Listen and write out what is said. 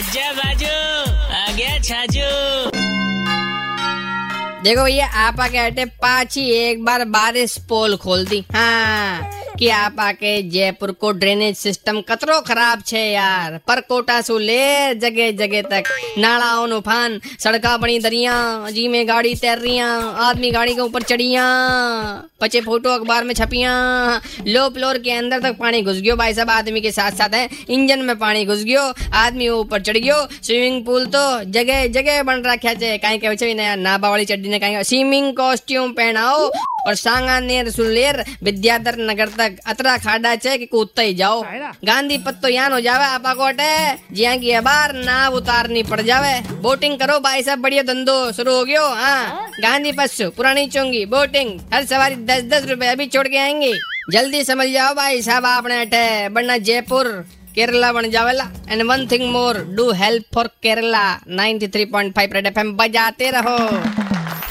आजा बाजू आ गया छाजू। देखो भैया, आपा कहते पाची एक बार बारिश पोल खोल दी। हाँ। कि आप आके जयपुर को ड्रेनेज सिस्टम कतरो खराब छे यार। पर कोटा सु ले जगह जगह तक। नाला उफान, सड़का बनी दरिया जी में गाड़ी तैर रिया आदमी गाड़ी के ऊपर चढ़िया, पचे फ़ोटो अखबार में छपिया। लो फ्लोर के अंदर तक पानी घुस गयो। भाई साहब, आदमी के साथ साथ है। इंजन में पानी घुस गयो। आदमी ऊपर चढ़ गयो। स्विमिंग पूल तो जगह जगह बन रखा है कहीं कहे नया नाबा वाली चड्डी ने कहीं, स्विमिंग कॉस्ट्यूम पहनाओ। और सांगानेर सुलेर विद्याधर नगर तक अतरा खाडा छे कि कूदते ही जाओ गांधी पत्तो यान हो जावे आपा कोटे जिया की बार नाव उतारनी पड़ जावे। बोटिंग करो भाई साहब बढ़िया धंधो शुरू हो गयो। हाँ गांधी पशु पुरानी चुंगी बोटिंग हर सवारी दस दस रुपए अभी छोड़ के आएँगे। जल्दी समझ जाओ भाई साहब आपने अटे वरना जयपुर केरला बन जावेला। And one thing more do help for Kerala 93.5 red FM बजाते रहो।